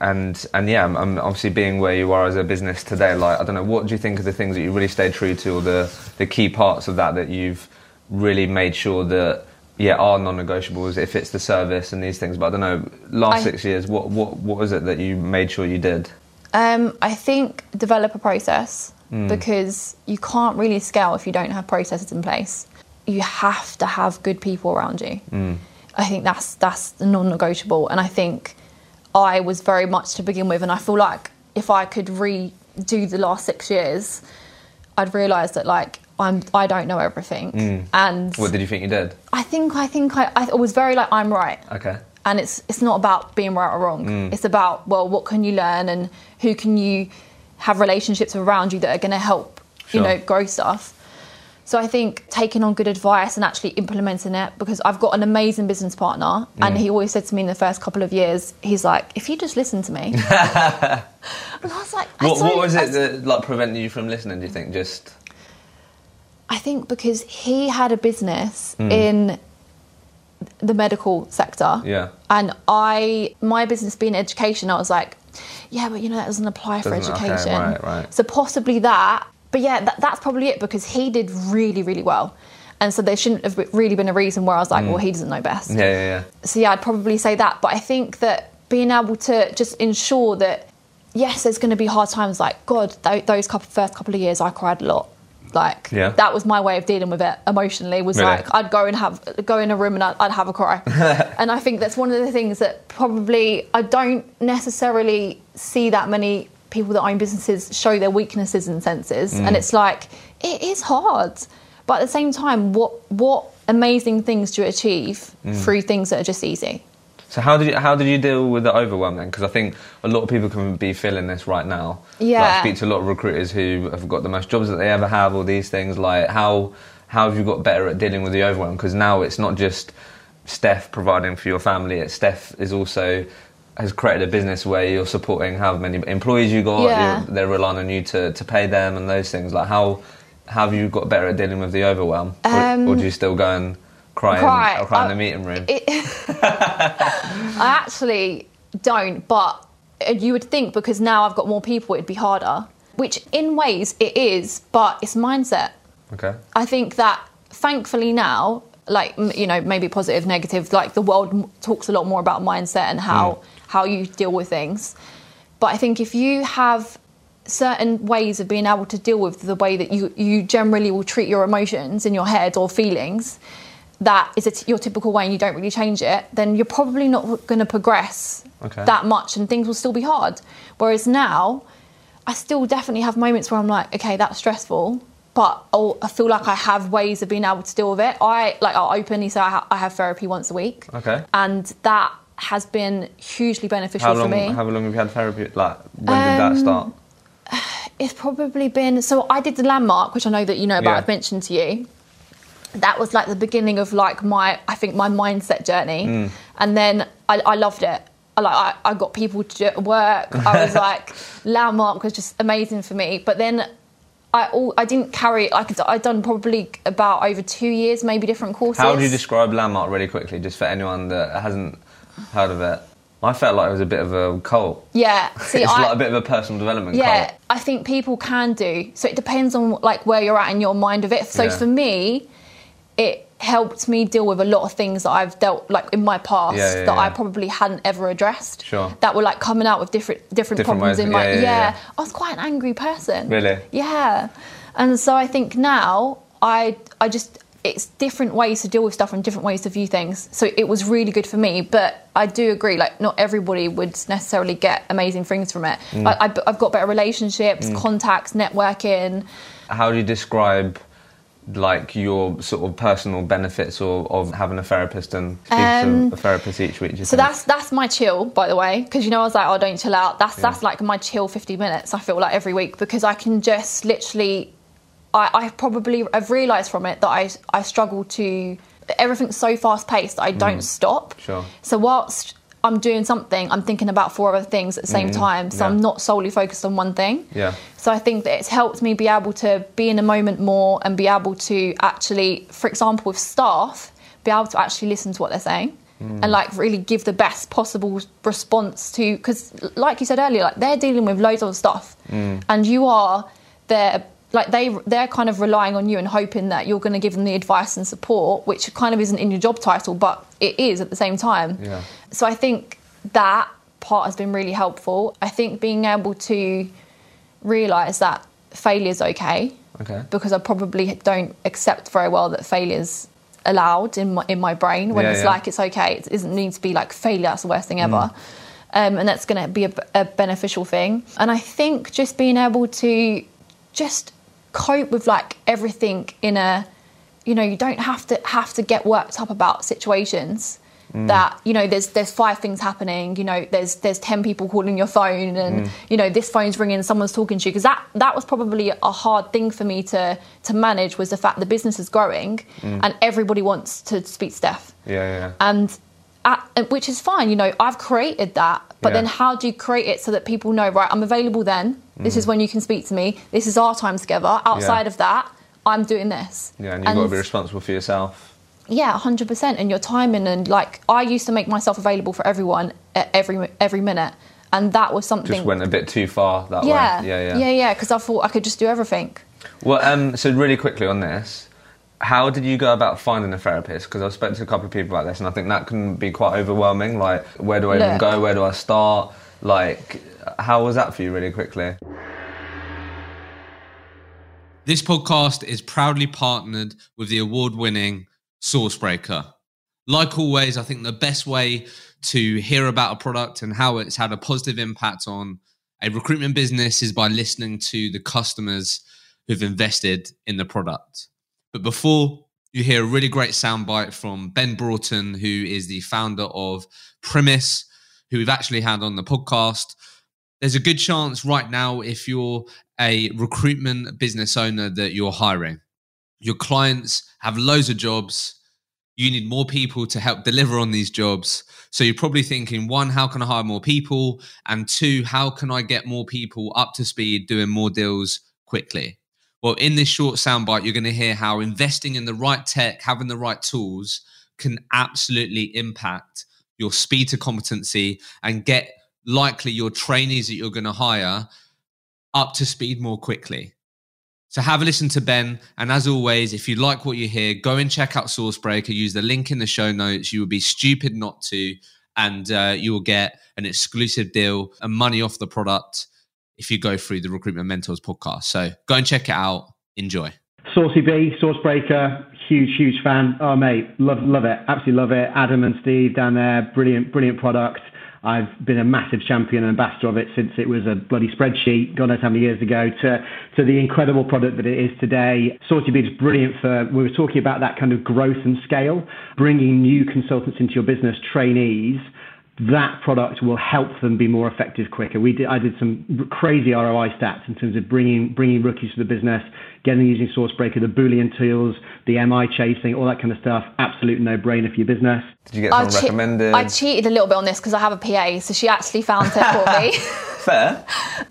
[SPEAKER 1] And and yeah, I'm, obviously being where you are as a business today. Like I don't know, what do you think are the things that you really stayed true to, or the the key parts of that that you've really made sure that yeah are non-negotiables if it's the service and these things. But I don't know, last
[SPEAKER 2] I-
[SPEAKER 1] six years, what what what was it that you made sure you did?
[SPEAKER 2] Um, I think develop a process because you can't really scale if you don't have processes in place. You have to have good people around you. I think that's that's non-negotiable, and I think I was very much to begin with, and I feel like if I could redo the last six years, I'd realise that like I'm I don't know everything, and
[SPEAKER 1] What did you think you did?
[SPEAKER 2] I think I think I, I was very like I'm right
[SPEAKER 1] Okay.
[SPEAKER 2] and it's it's not about being right or wrong.
[SPEAKER 1] Mm.
[SPEAKER 2] It's about well, what can you learn and who can you have relationships around you that are going to help you know grow stuff. So I think taking on good advice and actually implementing it because I've got an amazing business partner and
[SPEAKER 1] Mm.
[SPEAKER 2] he always said to me in the first couple of years, he's like, if you just listen to me. (laughs) and I was like, I
[SPEAKER 1] What, what was it that like prevented you from listening? Do you think just
[SPEAKER 2] I think because he had a business
[SPEAKER 1] Mm.
[SPEAKER 2] in the medical sector.
[SPEAKER 1] Yeah.
[SPEAKER 2] And I, my business being education, I was like, yeah, but you know, that doesn't apply for
[SPEAKER 1] Doesn't- okay,
[SPEAKER 2] education.
[SPEAKER 1] right, right.
[SPEAKER 2] So possibly that. But yeah, that, that's probably it because he did really, really well. And so there shouldn't have really been a reason where I was like, well, he doesn't know best.
[SPEAKER 1] Mm. yeah yeah yeah.
[SPEAKER 2] So yeah, I'd probably say that. But I think that being able to just ensure that, yes, there's going to be hard times. Like God, th- those couple, first couple of years, I cried a lot. Like
[SPEAKER 1] Yeah.
[SPEAKER 2] that was my way of dealing with it emotionally. Was
[SPEAKER 1] Really?
[SPEAKER 2] like I'd go and have go in a room and I'd, I'd have a cry. (laughs) and I think that's one of the things that probably I don't necessarily see that many people that own businesses show their weaknesses and senses.
[SPEAKER 1] Mm.
[SPEAKER 2] And it's like it is hard, but at the same time, what what amazing things do you achieve
[SPEAKER 1] Mm.
[SPEAKER 2] through things that are just easy?
[SPEAKER 1] So how did you how did you deal with the overwhelm then? Because I think a lot of people can be feeling this right now.
[SPEAKER 2] Yeah.
[SPEAKER 1] Like, I speak to a lot of recruiters who have got the most jobs that they ever have, all these things. Like how how have you got better at dealing with the overwhelm? Because now it's not just Steph providing for your family. It's Steph is also has created a business where you're supporting how many employees you got.
[SPEAKER 2] Yeah.
[SPEAKER 1] They're relying on you to, to pay them and those things. Like how how have you got better at dealing with the overwhelm? or,
[SPEAKER 2] Um,
[SPEAKER 1] or do you still go and cry,
[SPEAKER 2] Cry.
[SPEAKER 1] In, or cry in
[SPEAKER 2] I-
[SPEAKER 1] the meeting room?
[SPEAKER 2] It, (laughs) I actually don't, but uh, you would think because now I've got more people, it'd be harder. Which, in ways, it is, but it's mindset.
[SPEAKER 1] okay.
[SPEAKER 2] I think that thankfully now, like you know, maybe positive, negative, like the world m- talks a lot more about mindset and how hmm. how you deal with things. But I think if you have certain ways of being able to deal with the way that you you generally will treat your emotions in your head or feelings, that is t- your typical way and you don't really change it, then you're probably not going to progress
[SPEAKER 1] Okay.
[SPEAKER 2] that much and things will still be hard. Whereas now, I still definitely have moments where I'm like, okay, that's stressful, but I'll, I feel like I have ways of being able to deal with it. I like I'll openly say I, ha- I have therapy once a week,
[SPEAKER 1] Okay.
[SPEAKER 2] and that has been hugely beneficial
[SPEAKER 1] How
[SPEAKER 2] for me.
[SPEAKER 1] How long have you had therapy? Like, when did that
[SPEAKER 2] Um,
[SPEAKER 1] start?
[SPEAKER 2] It's probably been so. I did the landmark, which I know that you know about.
[SPEAKER 1] Yeah.
[SPEAKER 2] I've mentioned to you. That was like the beginning of like my, I think my mindset journey,
[SPEAKER 1] Mm.
[SPEAKER 2] and then I, I loved it. I like I, I got people to do it at work. I was (laughs) like, landmark was just amazing for me. But then I all, I didn't carry. Like I'd done probably about over two years, maybe different courses.
[SPEAKER 1] How would you describe Landmark really quickly, just for anyone that hasn't heard of it? I felt like it was a bit of a cult.
[SPEAKER 2] Yeah, (laughs) see,
[SPEAKER 1] it's
[SPEAKER 2] I,
[SPEAKER 1] like a bit of a personal development
[SPEAKER 2] Yeah,
[SPEAKER 1] cult.
[SPEAKER 2] I think people can do. So it depends on like where you're at in your mind of it. So
[SPEAKER 1] Yeah.
[SPEAKER 2] for me, it helped me deal with a lot of things that I've dealt like in my past
[SPEAKER 1] Yeah, yeah,
[SPEAKER 2] that I probably hadn't ever addressed.
[SPEAKER 1] Sure.
[SPEAKER 2] That were like coming out with different different,
[SPEAKER 1] Different
[SPEAKER 2] problems
[SPEAKER 1] ways,
[SPEAKER 2] in my
[SPEAKER 1] yeah, yeah, yeah.
[SPEAKER 2] I was quite an angry person.
[SPEAKER 1] Really?
[SPEAKER 2] Yeah. And so I think now I I just it's different ways to deal with stuff and different ways to view things. So it was really good for me, but I do agree like not everybody would necessarily get amazing things from it.
[SPEAKER 1] Mm.
[SPEAKER 2] I, I've got better relationships, contacts, networking.
[SPEAKER 1] How do you describe like your sort of personal benefits or, of having a therapist and
[SPEAKER 2] Um,
[SPEAKER 1] to a therapist each week?
[SPEAKER 2] So
[SPEAKER 1] think?
[SPEAKER 2] that's that's my chill, by the way, because you know I was like, oh, don't chill out. That's that's like my chill fifty minutes. I feel like every week because I can just literally, I, I probably have realised from it that I I struggle to everything's so fast paced I don't stop.
[SPEAKER 1] Mm. Sure.
[SPEAKER 2] So whilst I'm doing something, I'm thinking about four other things at the same time. So
[SPEAKER 4] yeah.
[SPEAKER 2] I'm not solely focused on one thing.
[SPEAKER 4] Yeah.
[SPEAKER 2] So I think that it's helped me be able to be in the moment more and be able to actually, for example, with staff, be able to actually listen to what they're saying
[SPEAKER 4] Mm.
[SPEAKER 2] and like really give the best possible response to because like you said earlier, like they're dealing with loads of stuff
[SPEAKER 4] Mm.
[SPEAKER 2] and you are there like they they're kind of relying on you and hoping that you're going to give them the advice and support which kind of isn't in your job title but it is at the same time
[SPEAKER 4] Yeah.
[SPEAKER 2] So i think that part has been really helpful. I think being able to realize that failure's okay
[SPEAKER 4] Okay.
[SPEAKER 2] because i probably don't accept very well that failure's allowed in my, in my brain when
[SPEAKER 4] Yeah,
[SPEAKER 2] it's
[SPEAKER 4] yeah.
[SPEAKER 2] like it's okay. It doesn't need to be like failure that's the worst thing ever. Um, and that's going to be a, a beneficial thing. And i think just being able to just cope with like everything in a you know you don't have to have to get worked up about situations that you know there's there's five things happening you know there's there's 10 people calling your phone and mm. you know this phone's ringing someone's talking to you. Because that that was probably a hard thing for me to to manage was the fact the business is growing mm. and everybody wants to speak to Steph.
[SPEAKER 4] Yeah, yeah.
[SPEAKER 2] and at, which is fine you know i've created that but
[SPEAKER 4] Yeah.
[SPEAKER 2] then how do you create it so that people know right i'm available then. This is mm. when you can speak to me. This is our time together. Outside
[SPEAKER 4] Yeah.
[SPEAKER 2] of that i'm doing this.
[SPEAKER 4] Yeah, and you've got to be responsible for yourself.
[SPEAKER 2] Yeah 100% and your timing and like i used to make myself available for everyone at every every minute and that was something
[SPEAKER 4] Just went a bit too far that
[SPEAKER 2] yeah
[SPEAKER 4] way. Yeah, yeah.
[SPEAKER 2] yeah yeah because i thought i could just do everything
[SPEAKER 4] Well, um, so really quickly on this, how did you go about finding a therapist? Because I've spoken to a couple of people about this, and I think that can be quite overwhelming. Like, where do I even go? Where do I start? Like, how was that for you, really quickly?
[SPEAKER 1] This podcast is proudly partnered with the award winning Sourcebreaker. Like always, I think the best way to hear about a product and how it's had a positive impact on a recruitment business is by listening to the customers who've invested in the product. But before you hear a really great soundbite from Ben Broughton, who is the founder of Premise, who we've actually had on the podcast. There's a good chance right now, if you're a recruitment business owner, that you're hiring. Your clients have loads of jobs. You need more people to help deliver on these jobs. So you're probably thinking, one, how can I hire more people? And two, how can I get more people up to speed doing more deals quickly? Well, in this short soundbite, you're going to hear how investing in the right tech, having the right tools can absolutely impact your speed to competency and get likely your trainees that you're going to hire up to speed more quickly. So have a listen to Ben. And as always, if you like what you hear, go and check out Sourcebreaker. Use the link in the show notes. You would be stupid not to. And uh, you will get an exclusive deal and money off the product if you go through the Recruitment Mentors podcast. So go and check it out. Enjoy.
[SPEAKER 5] Saucy B, Sourcebreaker, huge, huge fan. Oh, mate, love, love it. Absolutely love it. Adam and Steve down there, brilliant, brilliant product. I've been a massive champion and ambassador of it since it was a bloody spreadsheet, God knows how many years ago, to, to the incredible product that it is today. Saucy B is brilliant for, we were talking about that kind of growth and scale, bringing new consultants into your business, trainees that product will help them be more effective quicker. We did, I did some crazy ROI stats in terms of bringing bringing rookies to the business, getting them using Sourcebreaker, the Boolean tools, the MI chasing, all that kind of stuff. Absolute no brainer for your business.
[SPEAKER 4] Did you get
[SPEAKER 2] I, che-
[SPEAKER 4] recommended?
[SPEAKER 2] I cheated a little bit on this because I have a PA, so she actually found it for me. (laughs)
[SPEAKER 4] Fair.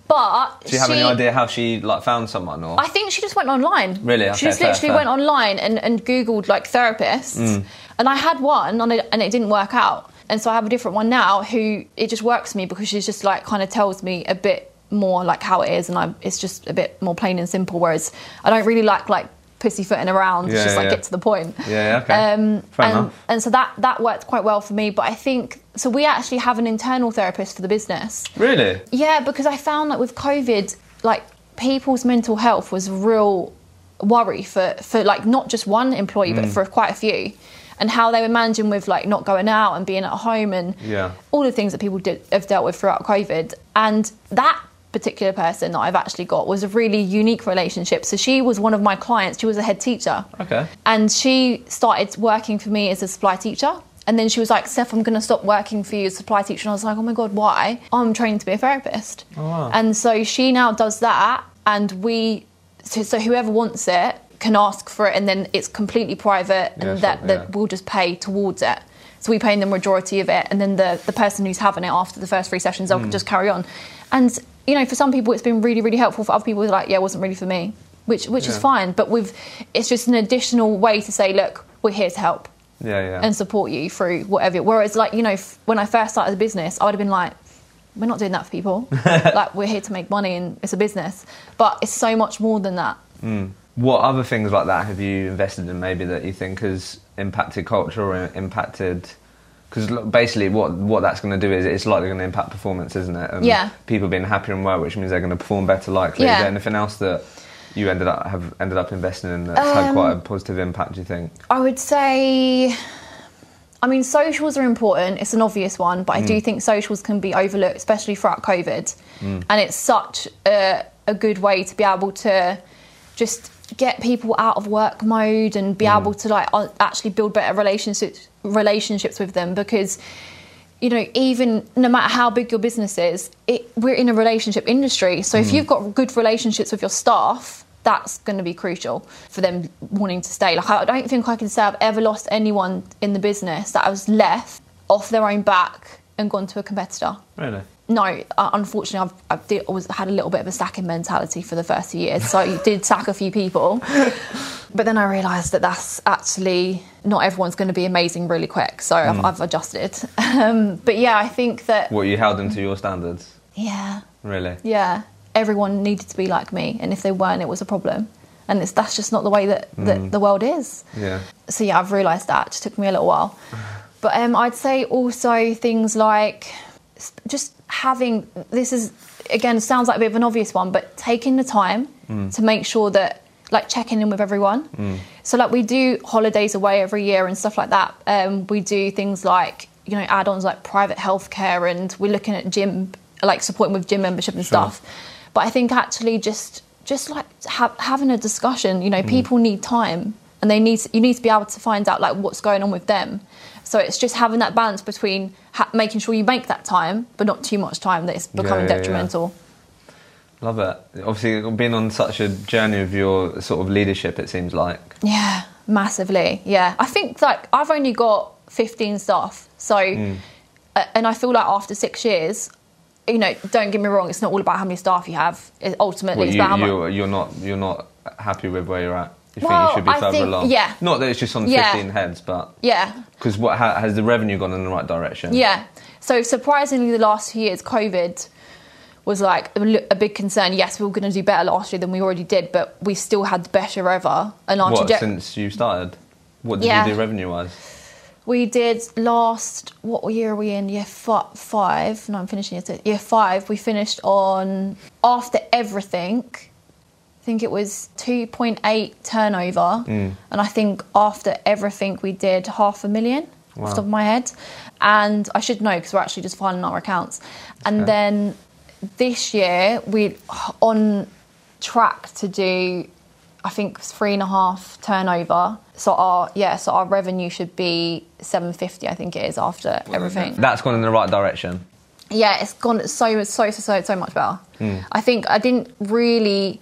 [SPEAKER 2] but
[SPEAKER 4] Do you have
[SPEAKER 2] she,
[SPEAKER 4] any idea how she like found someone or?
[SPEAKER 2] I think she just went online.
[SPEAKER 4] Really?
[SPEAKER 2] she just
[SPEAKER 4] fair,
[SPEAKER 2] literally
[SPEAKER 4] fair.
[SPEAKER 2] went online and, and Googled like therapists. Mm. And I had one and it, and it didn't work out. And so I have a different one now who it just works for me because she's just like kind of tells me a bit more like how it is and I, it's just a bit more plain and simple. Whereas I don't really like like pussyfooting around.
[SPEAKER 4] Yeah,
[SPEAKER 2] it's just like
[SPEAKER 4] yeah.
[SPEAKER 2] get to the point.
[SPEAKER 4] Yeah, yeah, okay.
[SPEAKER 2] Um,
[SPEAKER 4] Fair
[SPEAKER 2] and,
[SPEAKER 4] enough.
[SPEAKER 2] and so that that worked quite well for me. But I think so. We actually have an internal therapist for the business.
[SPEAKER 4] Really?
[SPEAKER 2] Yeah, because I found that with COVID, like people's mental health was a real worry for for like not just one employee,
[SPEAKER 4] Mm.
[SPEAKER 2] but for quite a few, and how they were managing with like not going out and being at home and
[SPEAKER 4] Yeah.
[SPEAKER 2] all the things that people did, have dealt with throughout COVID. And that particular person that I've actually got was a really unique relationship. So she was one of my clients. She was a head teacher.
[SPEAKER 4] Okay.
[SPEAKER 2] And she started working for me as a supply teacher. And then she was like, Steph, I'm going to stop working for you as a supply teacher. And I was like, oh my God, why? I'm training to be a therapist.
[SPEAKER 4] Oh, wow.
[SPEAKER 2] And so she now does that. And we, so, so whoever wants it can ask for it. And then it's completely private
[SPEAKER 4] Yeah,
[SPEAKER 2] and that,
[SPEAKER 4] sure,
[SPEAKER 2] that
[SPEAKER 4] yeah.
[SPEAKER 2] we'll just pay towards it. So we pay them the majority of it, and then the, the person who's having it after the first three sessions, they'll hmm. just carry on. And you know, for some people, it's been really, really helpful. For other people, it's like, yeah, it wasn't really for me, which which is fine. But with it's just an additional way to say, look, we're here to help
[SPEAKER 1] Yeah, yeah.
[SPEAKER 2] and support you through whatever. Whereas, like you know, f- when I first started the business, I would have been like, we're not doing that for people. (laughs) like we're here to make money, and it's a business. But it's so much more than that. Hmm.
[SPEAKER 1] What other things like that have you invested in maybe that you think has impacted culture or impacted? Because basically, what what that's going to do is it's likely going to impact performance, isn't it? And
[SPEAKER 2] Yeah.
[SPEAKER 1] People being happier and well, which means they're going to perform better. Likely.
[SPEAKER 2] Yeah.
[SPEAKER 1] Is there anything else that you ended up have ended up investing in that's had
[SPEAKER 2] Um,
[SPEAKER 1] quite a positive impact? Do you think?
[SPEAKER 2] I would say, I mean, socials are important. It's an obvious one, but I do think socials can be overlooked, especially throughout COVID. And it's such a, a good way to be able to just get people out of work mode and be mm. able to like actually build better relationships relationships with them because you know even no matter how big your business is it, we're in a relationship industry. So if mm. you've got good relationships with your staff that's going to be crucial for them wanting to stay. Like i don't think i can say i've ever lost anyone in the business that i was left off their own back and gone to a competitor.
[SPEAKER 1] Really?
[SPEAKER 2] No, uh, unfortunately, I've, I've always had a little bit of a sacking mentality for the first few years. So I (laughs) did sack a few people, but then I realised that that's actually not everyone's going to be amazing really quick. So I've, I've adjusted. (laughs) Um, but yeah, I think that
[SPEAKER 1] What you held them to your standards?
[SPEAKER 2] yeah,
[SPEAKER 1] Really?
[SPEAKER 2] yeah, everyone needed to be like me, and if they weren't, it was a problem. And it's, that's just not the way that, that the world is
[SPEAKER 1] Yeah.
[SPEAKER 2] so yeah, I've realised that. It took me a little while. But um, I'd say also things like just having this is again sounds like a bit of an obvious one, but taking the time mm. to make sure that like checking in with everyone. Mm. So like we do holidays away every year and stuff like that. Um, we do things like you know add-ons like private healthcare, and we're looking at gym like supporting with gym membership and stuff. But I think actually just just like ha- having a discussion. You know, mm. people need time and they need you need to be able to find out like what's going on with them. So it's just having that balance between ha- making sure you make that time, but not too much time that it's becoming
[SPEAKER 1] yeah, yeah.
[SPEAKER 2] detrimental.
[SPEAKER 1] Love it. Obviously, being on such a journey of your sort of leadership, it seems like.
[SPEAKER 2] Yeah, massively. Yeah, I think like I've only got 15 staff, so uh, and I feel like after six years, you know, don't get me wrong, it's not all about how many staff you have. It, ultimately,
[SPEAKER 1] Well,
[SPEAKER 2] it's about how much.
[SPEAKER 1] you're, you're not you're not happy with where you're at. You
[SPEAKER 2] Well,
[SPEAKER 1] think you should be
[SPEAKER 2] I
[SPEAKER 1] further
[SPEAKER 2] think-
[SPEAKER 1] along.
[SPEAKER 2] yeah.
[SPEAKER 1] Not that it's just on
[SPEAKER 2] Yeah.
[SPEAKER 1] 15 heads, but
[SPEAKER 2] Yeah,
[SPEAKER 1] because what ha, has the revenue gone in the right direction?
[SPEAKER 2] Yeah. So surprisingly, the last few years, COVID was like a, a big concern. Yes, we were going to do better last year than we already did, but we still had the best year ever. And our
[SPEAKER 1] What
[SPEAKER 2] trajectory.
[SPEAKER 1] since you started? What did
[SPEAKER 2] Yeah.
[SPEAKER 1] you do revenue wise?
[SPEAKER 2] We did last. What year are we in? Year fi- five. No, I'm finishing year. Year five. We finished on after everything. I think it was 2.8 turnover,
[SPEAKER 1] Mm.
[SPEAKER 2] and I think after everything we did half a million off the top of my head. And I should know because we're actually just filing our accounts. And
[SPEAKER 1] Okay.
[SPEAKER 2] then this year we're on track to do I think three and a half turnover. So our yeah, so our revenue should be seven fifty. I think it is after everything.
[SPEAKER 1] That's gone in the right direction.
[SPEAKER 2] Yeah, it's gone so so so so so much better. I think I didn't really.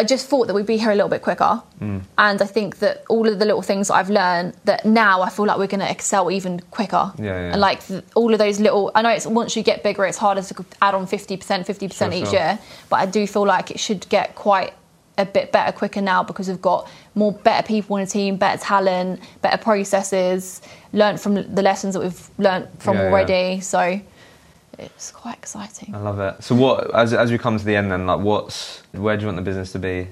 [SPEAKER 2] I just thought that we'd be here a little bit quicker, mm. and I think that all of the little things that I've learned that now I feel like we're going to excel even quicker.
[SPEAKER 1] Yeah, yeah.
[SPEAKER 2] And like th- all of those little, I know it's once you get bigger, it's harder to add on fifty percent, fifty percent
[SPEAKER 1] Sure,
[SPEAKER 2] each
[SPEAKER 1] sure.
[SPEAKER 2] year. But I do feel like it should get quite a bit better quicker now because we've got more better people in the team, better talent, better processes, learned from the lessons that we've learned from
[SPEAKER 1] yeah.
[SPEAKER 2] already. So it's quite exciting.
[SPEAKER 1] I love it. So what as as we come to the end then, like what's where do you want the business to be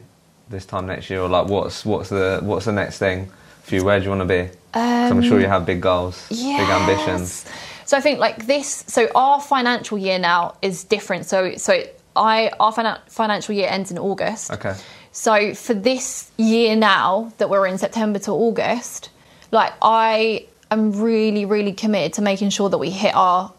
[SPEAKER 1] this time next year, or like what's what's the what's the next thing for you? Where do you want to be? 'Cause I'm sure you um, have big goals, big ambitions.
[SPEAKER 2] So I think like this. So our financial year now is different. So so I our finan- financial year ends in August.
[SPEAKER 1] Okay.
[SPEAKER 2] So for this year now that we're in September to August, like I am really really committed to making sure that we hit our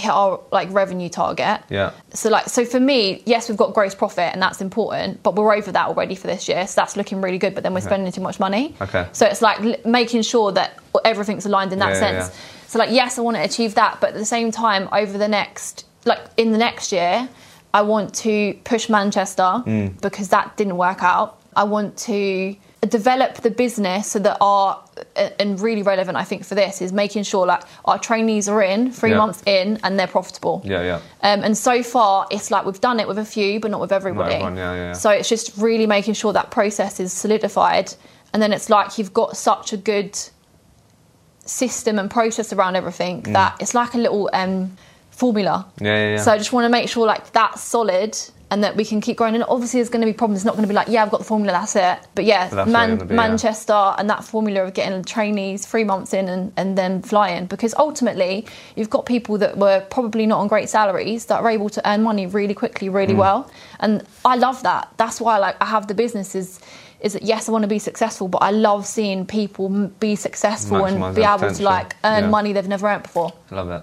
[SPEAKER 2] hit our like revenue target.
[SPEAKER 1] Yeah.
[SPEAKER 2] So like so for me, yes, we've got gross profit and that's important, but we're over that already for this year. So that's looking really good. But then we're spending too much money.
[SPEAKER 1] Okay.
[SPEAKER 2] So it's like l- making sure that everything's aligned in that
[SPEAKER 1] Yeah, yeah,
[SPEAKER 2] sense.
[SPEAKER 1] yeah.
[SPEAKER 2] So like yes, I want to achieve that, but at the same time, over the next like in the next year, I want to push Manchester
[SPEAKER 1] Mm.
[SPEAKER 2] because that didn't work out. I want to develop the business so that our and really relevant I think for this is making sure like our trainees are in three
[SPEAKER 6] Yeah.
[SPEAKER 2] months in and they're profitable.
[SPEAKER 6] Yeah, yeah.
[SPEAKER 2] Um, and so far, it's like we've done it with a few, but not with everybody.
[SPEAKER 6] everyone, yeah, yeah, yeah.
[SPEAKER 2] So it's just really making sure that process is solidified, and then it's like you've got such a good system and process around everything that it's like a little um, formula.
[SPEAKER 6] Mm. Yeah, yeah, yeah.
[SPEAKER 2] So I just want to make sure like that's solid. And that we can keep growing. And obviously, there's going to be problems. It's not going to be like, yeah, I've got the formula, that's it. But yeah,
[SPEAKER 6] But
[SPEAKER 2] Man-
[SPEAKER 6] it's gonna yeah.
[SPEAKER 2] Manchester and that formula of getting trainees three months in and, and then flying. Because ultimately, you've got people that were probably not on great salaries that are able to earn money really quickly,
[SPEAKER 6] Mm.
[SPEAKER 2] really well. And I love that. That's why like I have the businesses. Is that yes, I want to be successful, but I love seeing people be successful
[SPEAKER 6] Maximise
[SPEAKER 2] and be able to like earn
[SPEAKER 6] Yeah.
[SPEAKER 2] money they've never earned before.
[SPEAKER 6] I love it.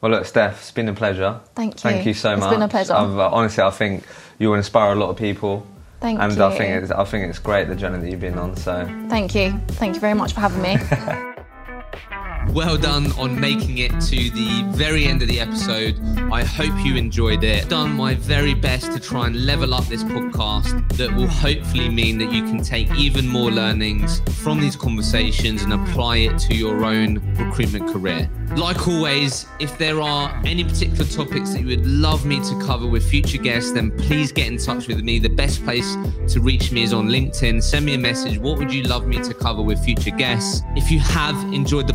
[SPEAKER 6] Well, look, Steph, it's been a pleasure.
[SPEAKER 2] Thank you.
[SPEAKER 6] Thank you so
[SPEAKER 2] It's
[SPEAKER 6] much.
[SPEAKER 2] It's been a pleasure.
[SPEAKER 6] Uh, honestly, I think you inspire a lot of people.
[SPEAKER 2] Thank
[SPEAKER 6] and
[SPEAKER 2] you.
[SPEAKER 6] I think it's I think it's great the journey that you've been on. So
[SPEAKER 2] Thank you. Thank you very much for having me. (laughs)
[SPEAKER 1] Well done on making it to the very end of the episode. I hope you enjoyed it. Done my very best to try and level up this podcast that will hopefully mean that you can take even more learnings from these conversations and apply it to your own recruitment career. Like always, if there are any particular topics that you would love me to cover with future guests, then please get in touch with me. The best place to reach me is on LinkedIn. Send me a message. What would you love me to cover with future guests? If you have enjoyed the